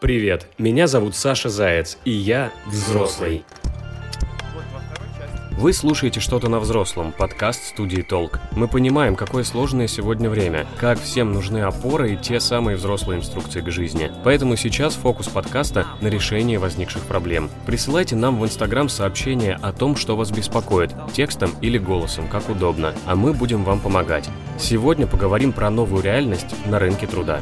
Привет, меня зовут Саша Заяц, и я взрослый. Вы слушаете «Что-то на взрослом» – подкаст студии «Толк». Мы понимаем, какое сложное сегодня время, как всем нужны опоры и те самые взрослые инструкции к жизни. Поэтому сейчас фокус подкаста на решении возникших проблем. Присылайте нам в Инстаграм сообщения о том, что вас беспокоит, текстом или голосом, как удобно, а мы будем вам помогать. Сегодня поговорим про новую реальность на рынке труда.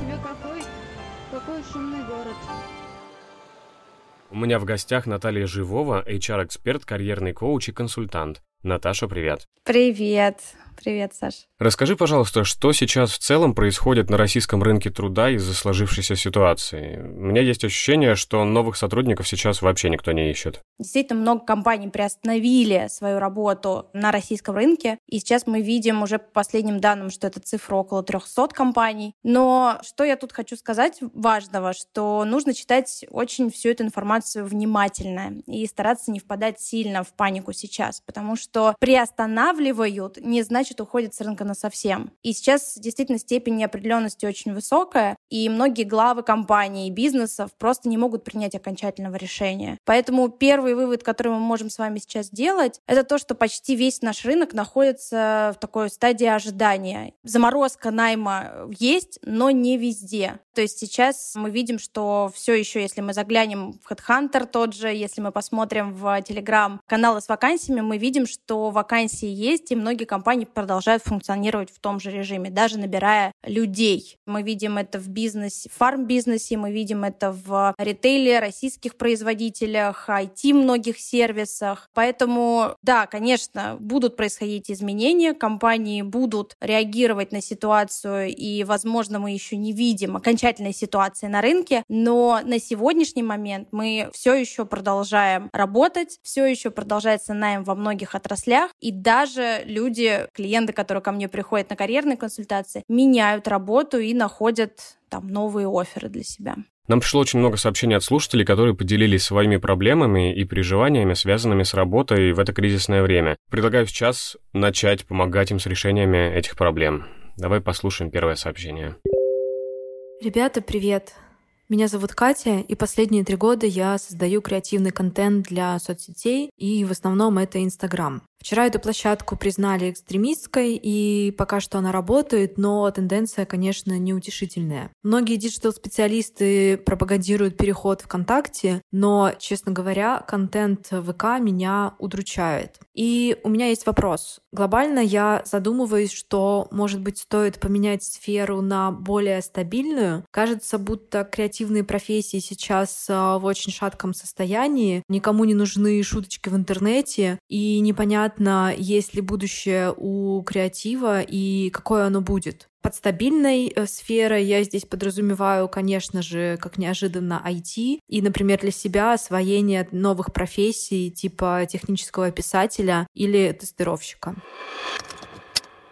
У меня в гостях Наталья Живова, HR-эксперт, карьерный коуч и консультант. Наташа, привет. Привет. Привет, Саш. Расскажи, пожалуйста, что сейчас в целом происходит на российском рынке труда из-за сложившейся ситуации? У меня есть ощущение, что новых сотрудников сейчас вообще никто не ищет. Действительно, много компаний приостановили свою работу на российском рынке, и сейчас мы видим уже по последним данным, что это цифра около 300 компаний. Но что я тут хочу сказать важного, что нужно читать очень всю эту информацию внимательно и стараться не впадать сильно в панику сейчас, потому что приостанавливают не значит уходят с рынка на совсем. И сейчас действительно степень неопределенности очень высокая, и многие главы компаний и бизнесов просто не могут принять окончательного решения. Поэтому первый вывод, который мы можем с вами сейчас сделать, это то, что почти весь наш рынок находится в такой стадии ожидания. Заморозка найма есть, но не везде. То есть сейчас мы видим, что все еще, если мы заглянем в HeadHunter тот же, если мы посмотрим в Telegram каналы с вакансиями, мы видим, что вакансии есть, и многие компании продолжают функционировать в том же режиме, даже набирая людей. Мы видим это в бизнесе, фарм-бизнесе, мы видим это в ритейле, российских производителях, IT многих сервисах. Поэтому, да, конечно, будут происходить изменения, компании будут реагировать на ситуацию, и, возможно, мы еще не видим окончательной ситуации на рынке, но на сегодняшний момент мы все еще продолжаем работать, все еще продолжается найм во многих отраслях, и даже люди, клиенты, которые ко мне приходят на карьерные консультации, меняют работу и находят там новые оферы для себя. Нам пришло очень много сообщений от слушателей, которые поделились своими проблемами и переживаниями, связанными с работой в это кризисное время. Предлагаю сейчас начать помогать им с решениями этих проблем. Давай послушаем первое сообщение. Ребята, привет! Меня зовут Катя, и последние три года я создаю креативный контент для соцсетей, и в основном это Инстаграм. Вчера эту площадку признали экстремистской, и пока что она работает, но тенденция, конечно, неутешительная. Многие диджитал-специалисты пропагандируют переход ВКонтакте, но, честно говоря, контент ВК меня удручает. И у меня есть вопрос. Глобально я задумываюсь, что, может быть, стоит поменять сферу на более стабильную. Кажется, будто креативные профессии сейчас а, в очень шатком состоянии, никому не нужны шуточки в интернете, и непонятно, непонятно, есть ли будущее у креатива и какое оно будет. Под стабильной э, сферой я здесь подразумеваю, конечно же, как неожиданно IT и, например, для себя освоение новых профессий типа технического писателя или тестировщика.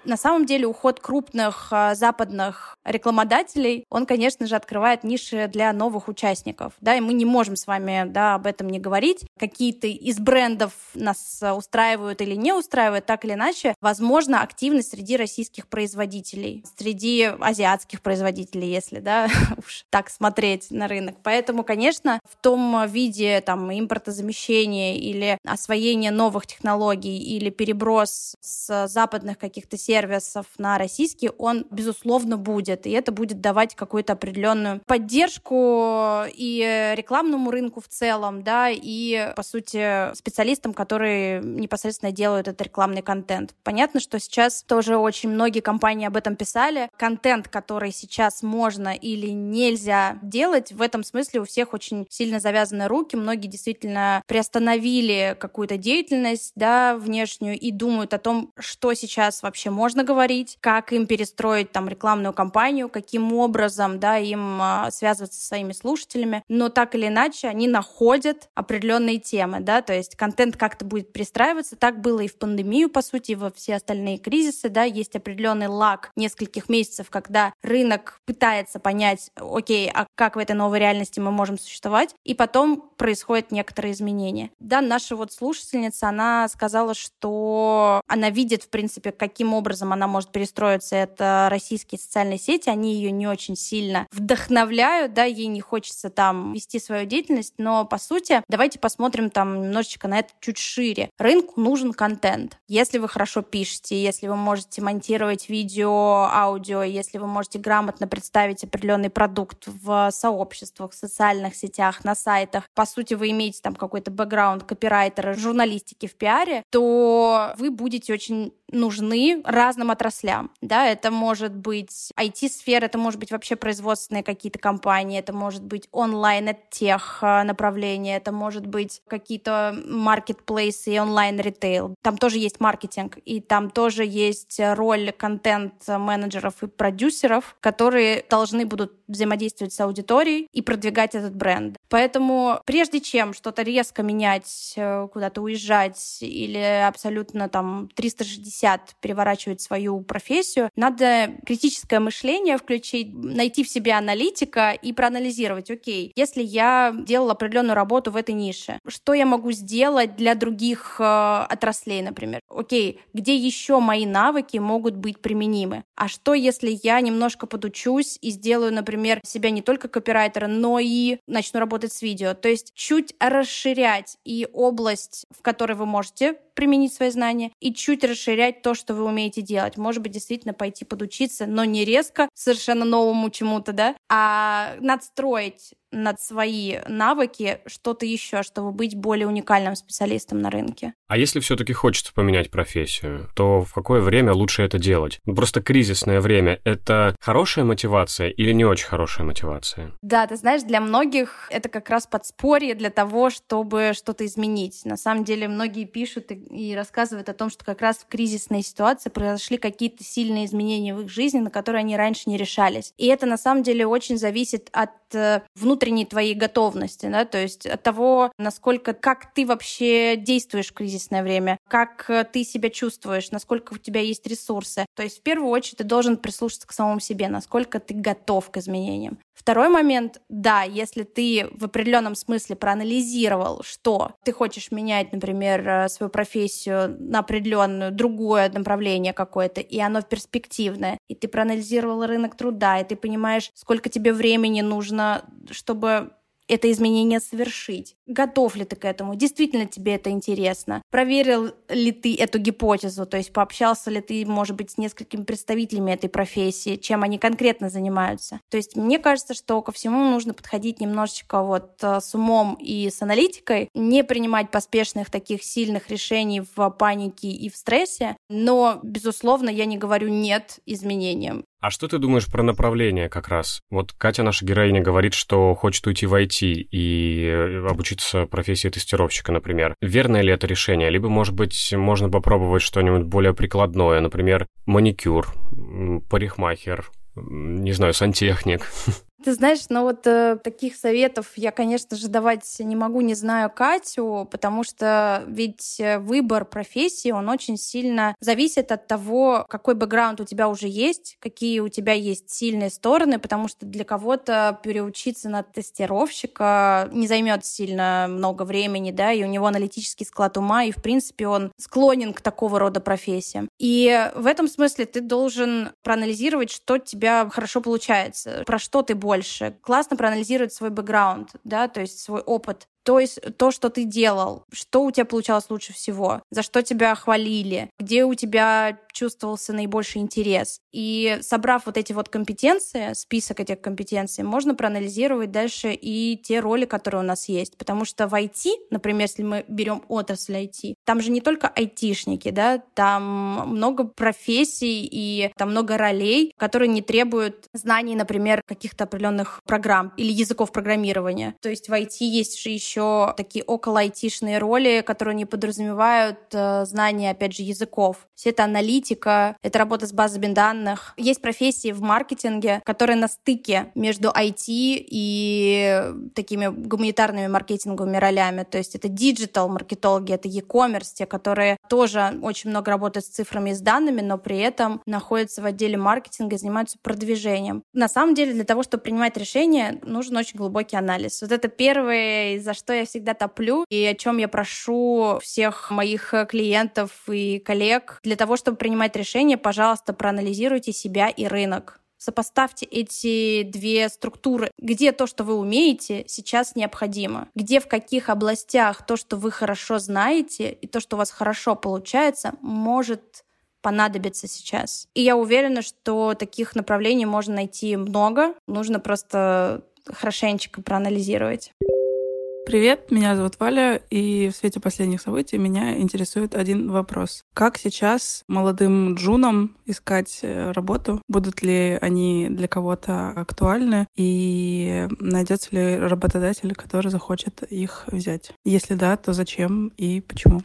На самом деле уход крупных а, западных рекламодателей, он, конечно же, открывает ниши для новых участников. Да, и мы не можем с вами да, об этом не говорить. Какие-то из брендов нас устраивают или не устраивают, так или иначе. Возможно, активность среди российских производителей, среди азиатских производителей, если да, уж так смотреть на рынок. Поэтому, конечно, в том виде там, импортозамещения или освоения новых технологий или переброс с западных каких-то сервисов сервисов на российский, он, безусловно, будет. И это будет давать какую-то определенную поддержку и рекламному рынку в целом, да, и, по сути, специалистам, которые непосредственно делают этот рекламный контент. Понятно, что сейчас тоже очень многие компании об этом писали. Контент, который сейчас можно или нельзя делать, в этом смысле у всех очень сильно завязаны руки. Многие действительно приостановили какую-то деятельность, да, внешнюю и думают о том, что сейчас вообще можно говорить, как им перестроить там рекламную кампанию, каким образом, да, им а, связываться со своими слушателями. Но так или иначе они находят определенные темы, да, то есть контент как-то будет перестраиваться. Так было и в пандемию, по сути, во все остальные кризисы, да, есть определенный лаг нескольких месяцев, когда рынок пытается понять, окей, а как в этой новой реальности мы можем существовать, и потом происходят некоторые изменения. Да, наша вот слушательница, она сказала, что она видит, в принципе, каким образом она может перестроиться. Это российские социальные сети, они ее не очень сильно вдохновляют, да, ей не хочется там вести свою деятельность, но, по сути, давайте посмотрим там немножечко на это чуть шире. Рынку нужен контент. Если вы хорошо пишете, если вы можете монтировать видео, аудио, если вы можете грамотно представить определенный продукт в сообществах, в социальных сетях, на сайтах, по сути, вы имеете там какой-то бэкграунд копирайтера, журналистики в пиаре, то вы будете очень нужны разным отраслям. Да, это может быть IT-сфера, это может быть вообще производственные какие-то компании, это может быть онлайн тех а, направления, это может быть какие-то маркетплейсы и онлайн-ритейл. Там тоже есть маркетинг, и там тоже есть роль контент-менеджеров и продюсеров, которые должны будут взаимодействовать с аудиторией и продвигать этот бренд. Поэтому прежде чем что-то резко менять, э, куда-то уезжать или абсолютно там 360 переворачивать свою профессию, надо критическое мышление включить, найти в себе аналитика и проанализировать, окей, если я делал определенную работу в этой нише, что я могу сделать для других э, отраслей, например? Окей, где еще мои навыки могут быть применимы? А что, если я немножко подучусь и сделаю, например, себя не только копирайтера, но и начну работать с видео? То есть чуть расширять и область, в которой вы можете применить свои знания, и чуть расширять то, что вы умеете делать. Может быть, действительно пойти подучиться, но не резко совершенно новому чему-то, да, а надстроить над свои навыки что-то еще, чтобы быть более уникальным специалистом на рынке. А если все-таки хочется поменять профессию, то в какое время лучше это делать? Ну, просто кризисное время — это хорошая мотивация или не очень хорошая мотивация? Да, ты знаешь, для многих это как раз подспорье для того, чтобы что-то изменить. На самом деле многие пишут и рассказывают о том, что как раз в кризисной ситуации произошли какие-то сильные изменения в их жизни, на которые они раньше не решались. И это на самом деле очень зависит от э, внутренней твоей готовности, да, то есть от того, насколько, как ты вообще действуешь в кризисное время, как э, ты себя чувствуешь, насколько у тебя есть ресурсы. То есть в первую очередь ты должен прислушаться к самому себе, насколько ты готов к изменениям. Второй момент, да, если ты в определенном смысле проанализировал, что ты хочешь менять, например, э, свою профессию на определенную, другое направление какое-то, и оно перспективное, и ты проанализировал рынок труда, и ты понимаешь, сколько тебе времени нужно, чтобы это изменение совершить. Готов ли ты к этому? Действительно тебе это интересно? Проверил ли ты эту гипотезу? То есть пообщался ли ты, может быть, с несколькими представителями этой профессии, чем они конкретно занимаются? То есть мне кажется, что ко всему нужно подходить немножечко вот э, с умом и с аналитикой, не принимать поспешных таких сильных решений в панике и в стрессе, но, безусловно, я не говорю нет изменениям. А что ты думаешь про направление как раз? Вот Катя, наша героиня, говорит, что хочет уйти в IT и э, обучиться профессии тестировщика, например. Верное ли это решение? Либо, может быть, можно попробовать что-нибудь более прикладное, например, маникюр, парикмахер, не знаю, сантехник. Ты знаешь, ну вот э, таких советов я, конечно же, давать не могу, не знаю Катю, потому что ведь э, выбор профессии, он очень сильно зависит от того, какой бэкграунд у тебя уже есть, какие у тебя есть сильные стороны, потому что для кого-то переучиться на тестировщика не займет сильно много времени, да, и у него аналитический склад ума, и, в принципе, он склонен к такого рода профессиям. И в этом смысле ты должен проанализировать, что у тебя хорошо получается, про что ты больше больше, классно проанализировать свой бэкграунд, да, то есть свой опыт, То есть то, что ты делал, что у тебя получалось лучше всего, за что тебя хвалили, где у тебя чувствовался наибольший интерес. И собрав вот эти вот компетенции, список этих компетенций, можно проанализировать дальше и те роли, которые у нас есть. Потому что в IT, например, если мы берем отрасль IT, там же не только айтишники, да, там много профессий и там много ролей, которые не требуют знаний, например, каких-то определенных программ или языков программирования. То есть в IT есть же еще такие около айтишные роли, которые не подразумевают э, знания, опять же, языков. Все это аналитика, это работа с базами данных. Есть профессии в маркетинге, которые на стыке между IT и такими гуманитарными маркетинговыми ролями. То есть это digital маркетологи, это e-commerce, те, которые тоже очень много работают с цифрами и с данными, но при этом находятся в отделе маркетинга и занимаются продвижением. На самом деле для того, чтобы принимать решения, нужен очень глубокий анализ. Вот это первое, за что я всегда топлю и о чем я прошу всех моих клиентов и коллег для того, чтобы принимать решения, пожалуйста, проанализируйте себя и рынок. Сопоставьте эти две структуры. Где то, что вы умеете, сейчас необходимо? Где в каких областях то, что вы хорошо знаете, и то, что у вас хорошо получается, может понадобиться сейчас. И я уверена, что таких направлений можно найти много. Нужно просто хорошенечко проанализировать. Привет, меня зовут Валя, и в свете последних событий меня интересует один вопрос. Как сейчас молодым джунам искать э, работу? Будут ли они для кого-то актуальны? И найдется ли работодатель, который захочет их взять? Если да, то зачем и почему?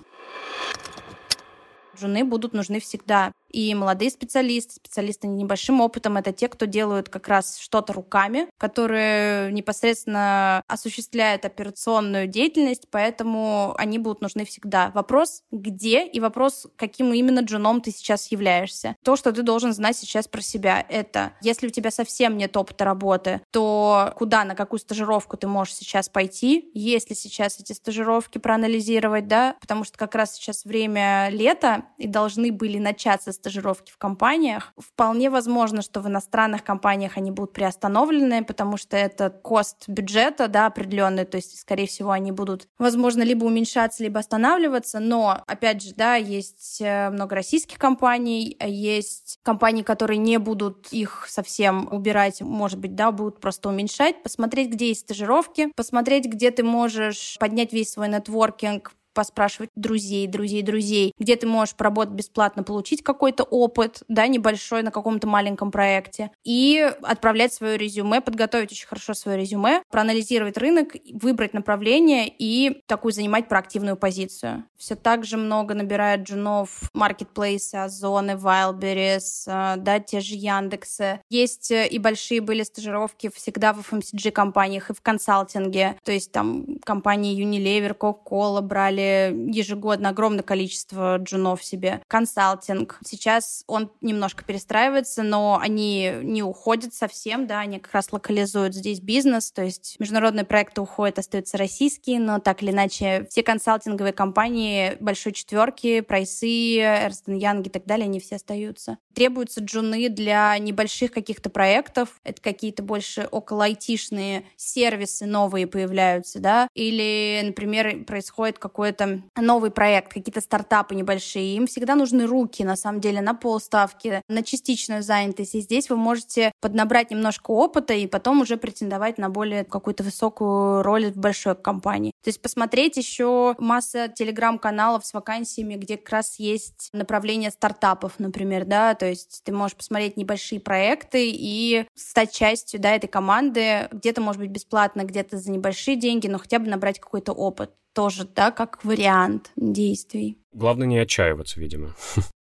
Джуны будут нужны всегда. И молодые специалисты, специалисты с небольшим опытом, это те, кто делают как раз что-то руками, которые непосредственно осуществляют операционную деятельность, поэтому они будут нужны всегда. Вопрос, где и вопрос, каким именно джуном ты сейчас являешься. То, что ты должен знать сейчас про себя, это если у тебя совсем нет опыта работы, то куда, на какую стажировку ты можешь сейчас пойти, если сейчас эти стажировки проанализировать, да, потому что как раз сейчас время лета, и должны были начаться стажировки в компаниях. Вполне возможно, что в иностранных компаниях они будут приостановлены, потому что это кост бюджета, да, определенный, то есть, скорее всего, они будут, возможно, либо уменьшаться, либо останавливаться, но, опять же, да, есть э, много российских компаний, есть компании, которые не будут их совсем убирать, может быть, да, будут просто уменьшать, посмотреть, где есть стажировки, посмотреть, где ты можешь поднять весь свой нетворкинг, поспрашивать друзей, друзей, друзей, где ты можешь поработать бесплатно, получить какой-то опыт, да, небольшой на каком-то маленьком проекте, и отправлять свое резюме, подготовить очень хорошо свое резюме, проанализировать рынок, выбрать направление и такую занимать проактивную позицию. Все так же много набирают джунов маркетплейсы, Озоны, Wildberries, э, да, те же Яндексы. Есть э, и большие были стажировки всегда в FMCG-компаниях и в консалтинге. То есть там компании Unilever, Coca-Cola брали ежегодно огромное количество джунов себе. Консалтинг. Сейчас он немножко перестраивается, но они не уходят совсем, да, они как раз локализуют здесь бизнес, то есть международные проекты уходят, остаются российские, но так или иначе все консалтинговые компании большой четверки, прайсы, Эрстон Янг и так далее, они все остаются. Требуются джуны для небольших каких-то проектов, это какие-то больше около айтишные сервисы новые появляются, да, или, например, происходит какое-то какой-то новый проект, какие-то стартапы небольшие, им всегда нужны руки, на самом деле, на полставки, на частичную занятость. И здесь вы можете поднабрать немножко опыта и потом уже претендовать на более какую-то высокую роль в большой компании. То есть посмотреть еще масса телеграм-каналов с вакансиями, где как раз есть направление стартапов, например, да, то есть ты можешь посмотреть небольшие проекты и стать частью, да, этой команды, где-то, может быть, бесплатно, где-то за небольшие деньги, но хотя бы набрать какой-то опыт тоже, да, как вариант действий. Главное не отчаиваться, видимо.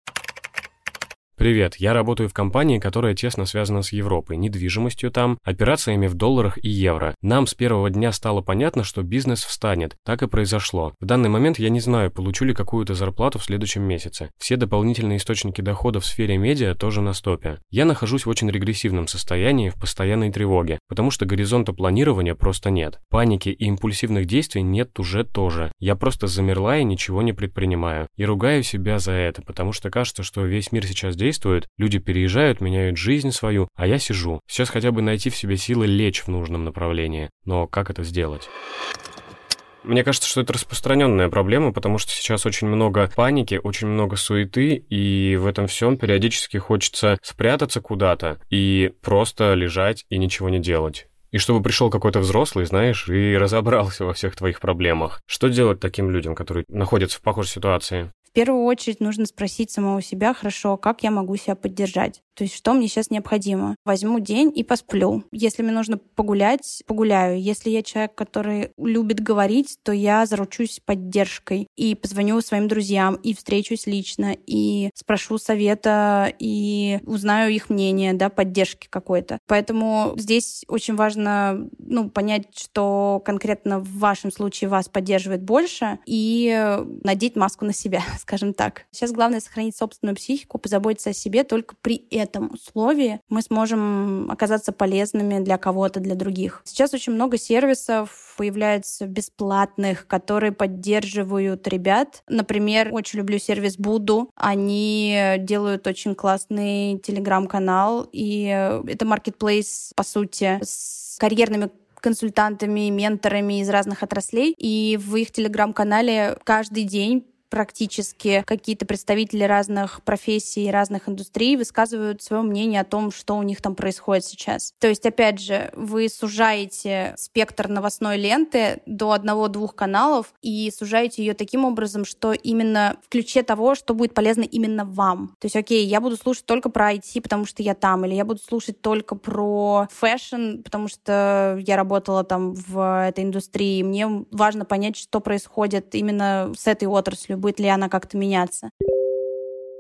Привет, я работаю в компании, которая тесно связана с Европой, недвижимостью там, операциями в долларах и евро. Нам с первого дня стало понятно, что бизнес встанет. Так и произошло. В данный момент я не знаю, получу ли какую-то зарплату в следующем месяце. Все дополнительные источники дохода в сфере медиа тоже на стопе. Я нахожусь в очень регрессивном состоянии, в постоянной тревоге, потому что горизонта планирования просто нет. Паники и импульсивных действий нет уже тоже. Я просто замерла и ничего не предпринимаю. И ругаю себя за это, потому что кажется, что весь мир сейчас действует действует, люди переезжают, меняют жизнь свою, а я сижу. Сейчас хотя бы найти в себе силы лечь в нужном направлении. Но как это сделать? Мне кажется, что это распространенная проблема, потому что сейчас очень много паники, очень много суеты, и в этом всем периодически хочется спрятаться куда-то и просто лежать и ничего не делать. И чтобы пришел какой-то взрослый, знаешь, и разобрался во всех твоих проблемах. Что делать таким людям, которые находятся в похожей ситуации? В первую очередь нужно спросить самого себя, хорошо, как я могу себя поддержать? То есть что мне сейчас необходимо? Возьму день и посплю. Если мне нужно погулять, погуляю. Если я человек, который любит говорить, то я заручусь поддержкой и позвоню своим друзьям, и встречусь лично, и спрошу совета, и узнаю их мнение, да, поддержки какой-то. Поэтому здесь очень важно ну, понять, что конкретно в вашем случае вас поддерживает больше, и надеть маску на себя, скажем так. Сейчас главное сохранить собственную психику, позаботиться о себе только при этом этом условии мы сможем оказаться полезными для кого-то, для других. Сейчас очень много сервисов появляется бесплатных, которые поддерживают ребят. Например, очень люблю сервис Буду. Они делают очень классный телеграм-канал, и это marketplace, по сути, с карьерными консультантами, менторами из разных отраслей. И в их телеграм-канале каждый день практически какие-то представители разных профессий, разных индустрий высказывают свое мнение о том, что у них там происходит сейчас. То есть, опять же, вы сужаете спектр новостной ленты до одного-двух каналов и сужаете ее таким образом, что именно в ключе того, что будет полезно именно вам. То есть, окей, я буду слушать только про IT, потому что я там, или я буду слушать только про fashion, потому что я работала там в этой индустрии. Мне важно понять, что происходит именно с этой отраслью, будет ли она как-то меняться.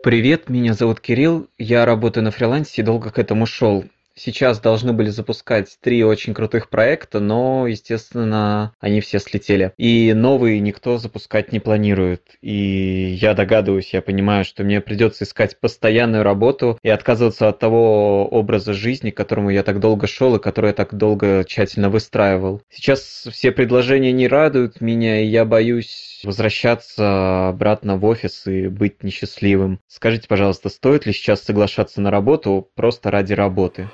Привет, меня зовут Кирилл, я работаю на фрилансе и долго к этому шел сейчас должны были запускать три очень крутых проекта, но, естественно, они все слетели. И новые никто запускать не планирует. И я догадываюсь, я понимаю, что мне придется искать постоянную работу и отказываться от того образа жизни, к которому я так долго шел и который я так долго тщательно выстраивал. Сейчас все предложения не радуют меня, и я боюсь возвращаться обратно в офис и быть несчастливым. Скажите, пожалуйста, стоит ли сейчас соглашаться на работу просто ради работы?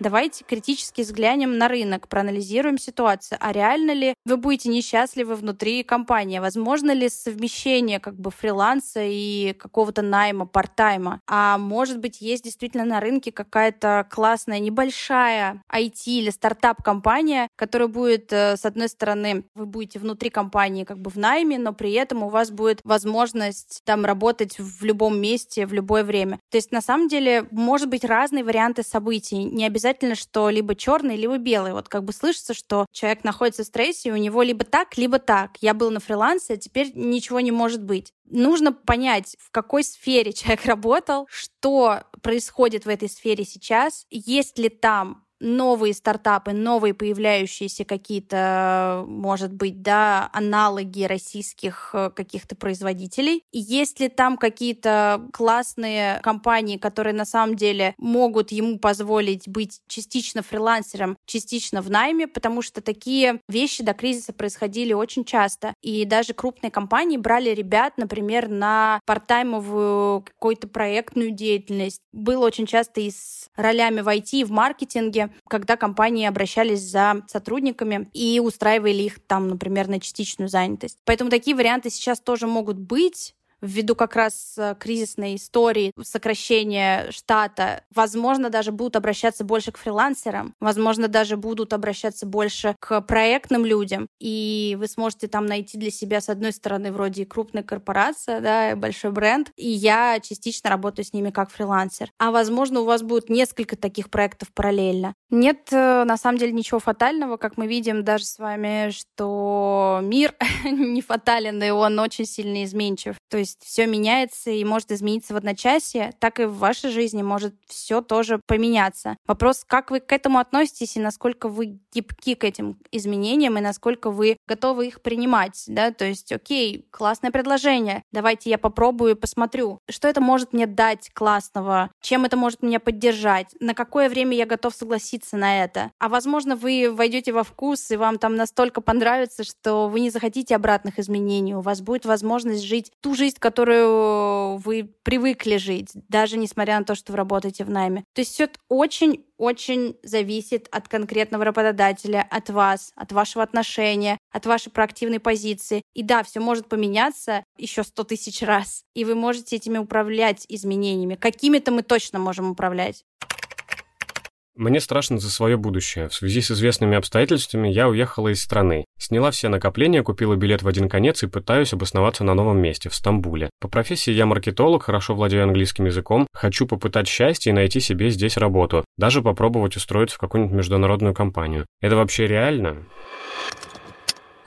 Давайте критически взглянем на рынок, проанализируем ситуацию. А реально ли вы будете несчастливы внутри компании? Возможно ли совмещение как бы фриланса и какого-то найма, парт-тайма? А может быть, есть действительно на рынке какая-то классная небольшая IT или стартап-компания, которая будет, э, с одной стороны, вы будете внутри компании как бы в найме, но при этом у вас будет возможность там работать в любом месте, в любое время. То есть, на самом деле, может быть разные варианты событий. Не обязательно обязательно, что либо черный, либо белый. Вот как бы слышится, что человек находится в стрессе, и у него либо так, либо так. Я был на фрилансе, а теперь ничего не может быть. Нужно понять, в какой сфере человек работал, что происходит в этой сфере сейчас, есть ли там новые стартапы, новые появляющиеся какие-то, может быть, да, аналоги российских э, каких-то производителей. И есть ли там какие-то классные компании, которые на самом деле могут ему позволить быть частично фрилансером, частично в найме, потому что такие вещи до кризиса происходили очень часто. И даже крупные компании брали ребят, например, на партаймовую какую-то проектную деятельность. Было очень часто и с ролями в IT, в маркетинге, когда компании обращались за сотрудниками и устраивали их там, например, на частичную занятость. Поэтому такие варианты сейчас тоже могут быть ввиду как раз э, кризисной истории, сокращения штата, возможно, даже будут обращаться больше к фрилансерам, возможно, даже будут обращаться больше к проектным людям, и вы сможете там найти для себя, с одной стороны, вроде крупная корпорация, да, большой бренд, и я частично работаю с ними как фрилансер. А возможно, у вас будет несколько таких проектов параллельно. Нет, э, на самом деле, ничего фатального, как мы видим даже с вами, что мир не фатален, и он очень сильно изменчив. То есть есть все меняется и может измениться в одночасье, так и в вашей жизни может все тоже поменяться. Вопрос, как вы к этому относитесь и насколько вы гибки к этим изменениям и насколько вы готовы их принимать, да, то есть, окей, классное предложение, давайте я попробую и посмотрю, что это может мне дать классного, чем это может меня поддержать, на какое время я готов согласиться на это. А возможно, вы войдете во вкус, и вам там настолько понравится, что вы не захотите обратных изменений, у вас будет возможность жить ту жизнь, которую вы привыкли жить, даже несмотря на то, что вы работаете в найме. То есть все это очень очень зависит от конкретного работодателя, от вас, от вашего отношения, от вашей проактивной позиции. И да, все может поменяться еще сто тысяч раз. И вы можете этими управлять изменениями. Какими-то мы точно можем управлять. Мне страшно за свое будущее. В связи с известными обстоятельствами я уехала из страны. Сняла все накопления, купила билет в один конец и пытаюсь обосноваться на новом месте, в Стамбуле. По профессии я маркетолог, хорошо владею английским языком, хочу попытать счастье и найти себе здесь работу. Даже попробовать устроиться в какую-нибудь международную компанию. Это вообще реально?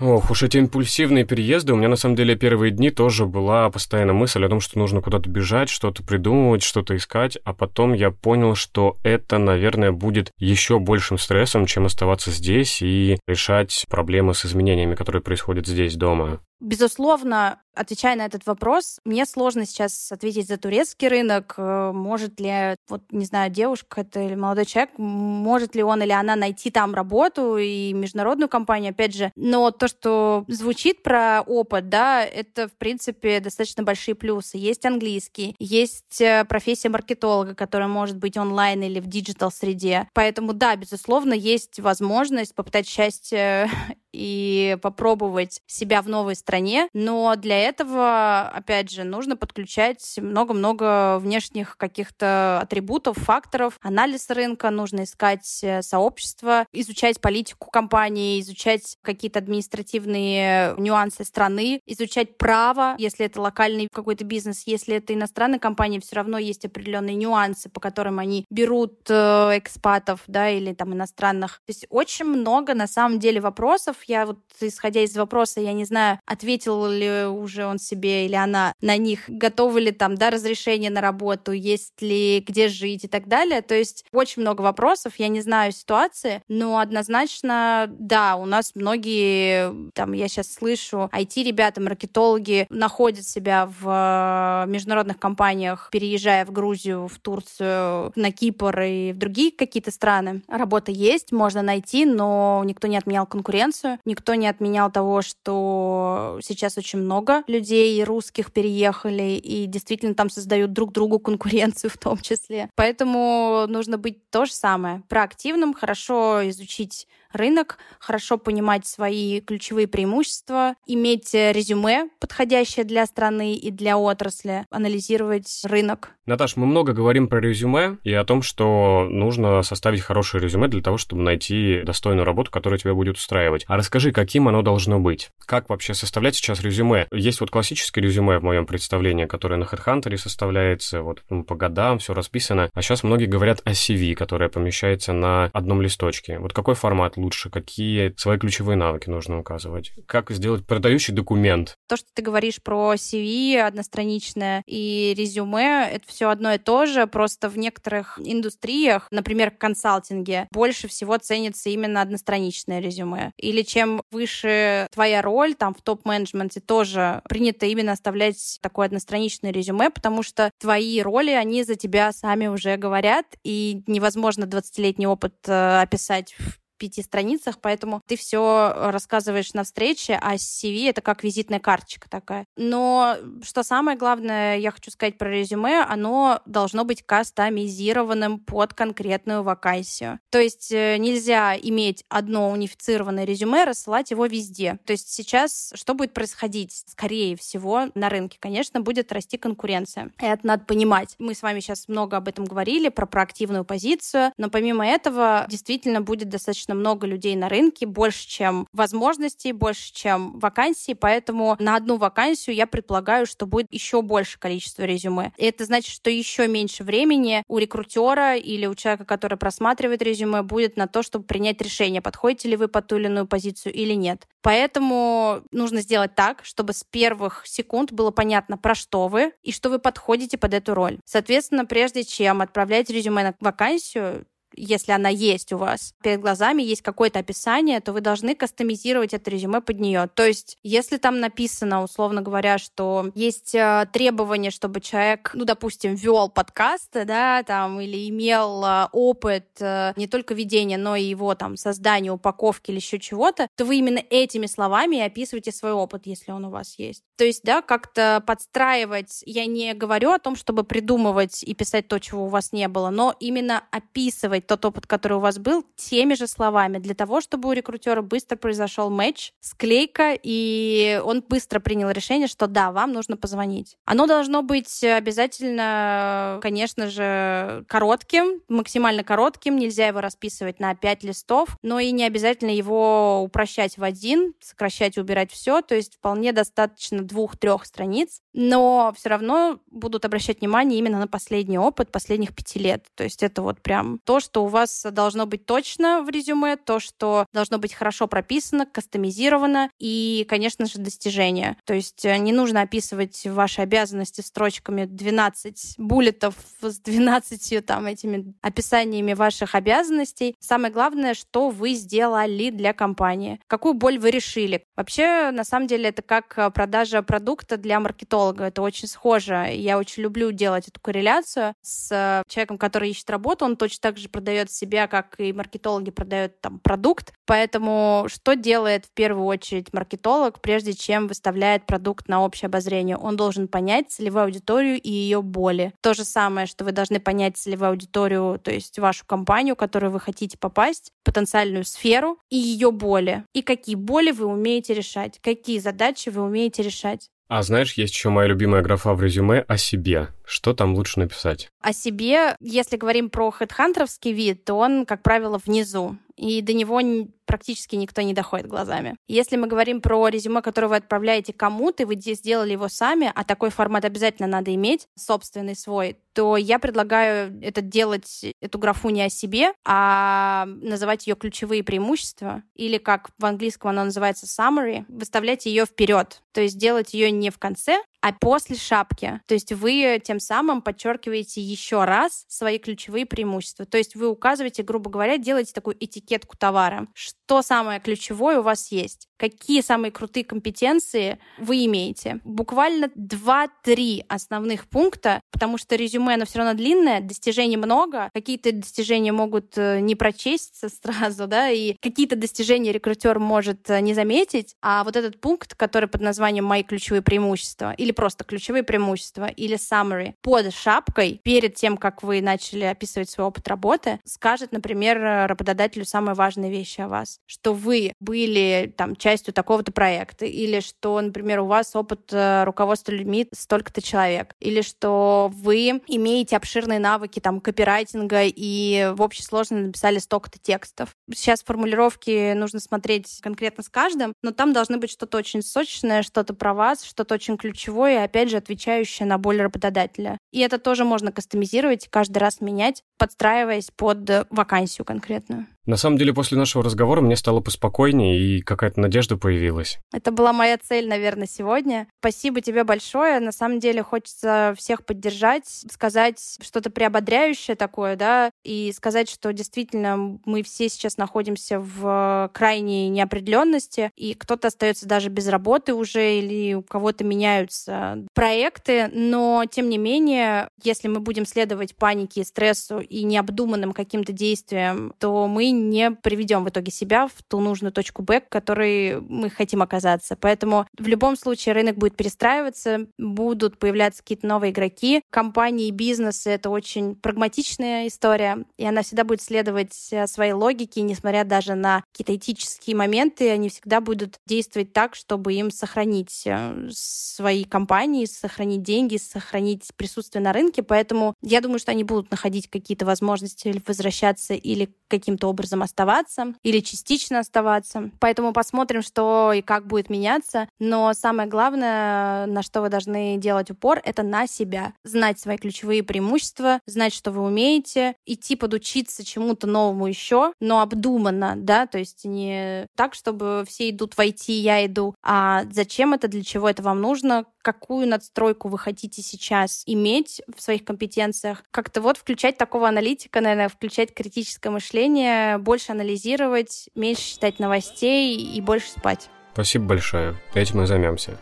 Ох, уж эти импульсивные переезды. У меня на самом деле первые дни тоже была постоянно мысль о том, что нужно куда-то бежать, что-то придумывать, что-то искать. А потом я понял, что это, наверное, будет еще большим стрессом, чем оставаться здесь и решать проблемы с изменениями, которые происходят здесь дома. Безусловно, отвечая на этот вопрос, мне сложно сейчас ответить за турецкий рынок. Э, может ли, вот не знаю, девушка это или молодой человек, может ли он или она найти там работу и международную компанию, опять же. Но то, что звучит про опыт, да, это, в принципе, достаточно большие плюсы. Есть английский, есть э, профессия маркетолога, которая может быть онлайн или в digital среде. Поэтому, да, безусловно, есть возможность попытать счастье и попробовать себя в новой стране, но для этого, опять же, нужно подключать много-много внешних каких-то атрибутов, факторов, анализ рынка, нужно искать э, сообщество, изучать политику компании, изучать какие-то административные нюансы страны, изучать право, если это локальный какой-то бизнес, если это иностранная компания, все равно есть определенные нюансы, по которым они берут э, экспатов, да, или там иностранных. То есть очень много на самом деле вопросов, я вот, исходя из вопроса, я не знаю, ответил ли уже он себе или она на них, готовы ли там, да, разрешение на работу, есть ли где жить и так далее. То есть очень много вопросов, я не знаю ситуации, но однозначно, да, у нас многие, там, я сейчас слышу, IT-ребята, маркетологи находят себя в международных компаниях, переезжая в Грузию, в Турцию, на Кипр и в другие какие-то страны. Работа есть, можно найти, но никто не отменял конкуренцию Никто не отменял того, что сейчас очень много людей русских переехали и действительно там создают друг другу конкуренцию в том числе. Поэтому нужно быть то же самое. Проактивным, хорошо изучить рынок, хорошо понимать свои ключевые преимущества, иметь резюме, подходящее для страны и для отрасли, анализировать рынок. Наташ, мы много говорим про резюме и о том, что нужно составить хорошее резюме для того, чтобы найти достойную работу, которая тебя будет устраивать. А расскажи, каким оно должно быть? Как вообще составлять сейчас резюме? Есть вот классическое резюме в моем представлении, которое на HeadHunter составляется, вот ну, по годам все расписано. А сейчас многие говорят о CV, которое помещается на одном листочке. Вот какой формат лучше, какие свои ключевые навыки нужно указывать, как сделать продающий документ. То, что ты говоришь про CV одностраничное и резюме, это все одно и то же, просто в некоторых индустриях, например, в консалтинге, больше всего ценится именно одностраничное резюме. Или чем выше твоя роль, там в топ-менеджменте тоже принято именно оставлять такое одностраничное резюме, потому что твои роли, они за тебя сами уже говорят, и невозможно 20-летний опыт э, описать в пяти страницах, поэтому ты все рассказываешь на встрече, а CV это как визитная карточка такая. Но что самое главное, я хочу сказать про резюме, оно должно быть кастомизированным под конкретную вакансию. То есть э, нельзя иметь одно унифицированное резюме, рассылать его везде. То есть сейчас что будет происходить? Скорее всего, на рынке, конечно, будет расти конкуренция. Это надо понимать. Мы с вами сейчас много об этом говорили, про проактивную позицию, но помимо этого действительно будет достаточно достаточно много людей на рынке, больше, чем возможностей, больше, чем вакансий, поэтому на одну вакансию я предполагаю, что будет еще больше количество резюме. И это значит, что еще меньше времени у рекрутера или у человека, который просматривает резюме, будет на то, чтобы принять решение, подходите ли вы под ту или иную позицию или нет. Поэтому нужно сделать так, чтобы с первых секунд было понятно, про что вы и что вы подходите под эту роль. Соответственно, прежде чем отправлять резюме на вакансию, если она есть у вас, перед глазами есть какое-то описание, то вы должны кастомизировать это резюме под нее. То есть, если там написано, условно говоря, что есть э, требование, чтобы человек, ну, допустим, вел подкасты, да, там, или имел э, опыт э, не только ведения, но и его там создания, упаковки или еще чего-то, то вы именно этими словами и описываете свой опыт, если он у вас есть. То есть, да, как-то подстраивать, я не говорю о том, чтобы придумывать и писать то, чего у вас не было, но именно описывать тот опыт, который у вас был, теми же словами, для того, чтобы у рекрутера быстро произошел матч, склейка, и он быстро принял решение, что да, вам нужно позвонить. Оно должно быть обязательно, конечно же, коротким, максимально коротким, нельзя его расписывать на 5 листов, но и не обязательно его упрощать в один, сокращать и убирать все, то есть вполне достаточно двух-трех страниц, но все равно будут обращать внимание именно на последний опыт последних пяти лет. То есть это вот прям то, что у вас должно быть точно в резюме, то, что должно быть хорошо прописано, кастомизировано и, конечно же, достижения. То есть э, не нужно описывать ваши обязанности строчками 12 буллетов с 12 там этими описаниями ваших обязанностей. Самое главное, что вы сделали для компании, какую боль вы решили. Вообще, на самом деле, это как э, продажа продукта для маркетолога. Это очень схоже. Я очень люблю делать эту корреляцию с э, человеком, который ищет работу. Он точно так же продает себя, как и маркетологи продают там продукт. Поэтому что делает в первую очередь маркетолог, прежде чем выставляет продукт на общее обозрение? Он должен понять целевую аудиторию и ее боли. То же самое, что вы должны понять целевую аудиторию, то есть вашу компанию, в которую вы хотите попасть, потенциальную сферу и ее боли. И какие боли вы умеете решать, какие задачи вы умеете решать. А знаешь, есть еще моя любимая графа в резюме о себе. Что там лучше написать? О себе, если говорим про хедхантеровский вид, то он, как правило, внизу и до него практически никто не доходит глазами. Если мы говорим про резюме, которое вы отправляете кому-то, и вы сделали его сами, а такой формат обязательно надо иметь, собственный свой, то я предлагаю это делать, эту графу не о себе, а называть ее ключевые преимущества, или как в английском она называется summary, выставлять ее вперед, то есть делать ее не в конце, а после шапки. То есть вы тем самым подчеркиваете еще раз свои ключевые преимущества. То есть вы указываете, грубо говоря, делаете такую этикетку товара. Что самое ключевое у вас есть? Какие самые крутые компетенции вы имеете. Буквально 2-3 основных пункта, потому что резюме, оно все равно длинное, достижений много, какие-то достижения могут э, не прочесть сразу, да, и какие-то достижения рекрутер может э, не заметить, а вот этот пункт, который под названием «Мои ключевые преимущества», или просто «Ключевые преимущества», или «Summary», под шапкой, перед тем, как вы начали описывать свой опыт работы, скажет, например, работодателю самые важные вещи о вас, что вы были там частью частью такого-то проекта, или что, например, у вас опыт э, руководства людьми столько-то человек, или что вы имеете обширные навыки там копирайтинга и в общей сложности написали столько-то текстов. Сейчас формулировки нужно смотреть конкретно с каждым, но там должны быть что-то очень сочное, что-то про вас, что-то очень ключевое и, опять же, отвечающее на боль работодателя. И это тоже можно кастомизировать, каждый раз менять, подстраиваясь под вакансию конкретную. На самом деле, после нашего разговора мне стало поспокойнее, и какая-то надежда появилась. Это была моя цель, наверное, сегодня. Спасибо тебе большое. На самом деле, хочется всех поддержать, сказать что-то приободряющее такое, да, и сказать, что действительно мы все сейчас находимся в крайней неопределенности, и кто-то остается даже без работы уже, или у кого-то меняются проекты, но, тем не менее, если мы будем следовать панике, стрессу и необдуманным каким-то действиям, то мы не приведем в итоге себя в ту нужную точку Б, к которой мы хотим оказаться. Поэтому в любом случае рынок будет перестраиваться, будут появляться какие-то новые игроки. Компании и бизнесы — это очень прагматичная история, и она всегда будет следовать э, своей логике, несмотря даже на какие-то этические моменты, они всегда будут действовать так, чтобы им сохранить э, свои компании, сохранить деньги, сохранить присутствие на рынке. Поэтому я думаю, что они будут находить какие-то возможности возвращаться или каким-то образом оставаться или частично оставаться. Поэтому посмотрим, что и как будет меняться. Но самое главное, на что вы должны делать упор, это на себя. Знать свои ключевые преимущества, знать, что вы умеете, идти подучиться чему-то новому еще, но обдуманно, да, то есть не так, чтобы все идут войти, я иду, а зачем это, для чего это вам нужно, какую надстройку вы хотите сейчас иметь в своих компетенциях. Как-то вот включать такого аналитика, наверное, включать критическое мышление, больше анализировать, меньше читать новостей и больше спать. Спасибо большое. Этим мы займемся.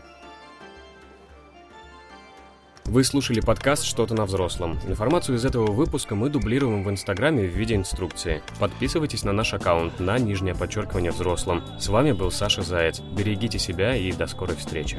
Вы слушали подкаст «Что-то на взрослом». Информацию из этого выпуска мы дублируем в Инстаграме в виде инструкции. Подписывайтесь на наш аккаунт на нижнее подчеркивание взрослым. С вами был Саша Заяц. Берегите себя и до скорой встречи.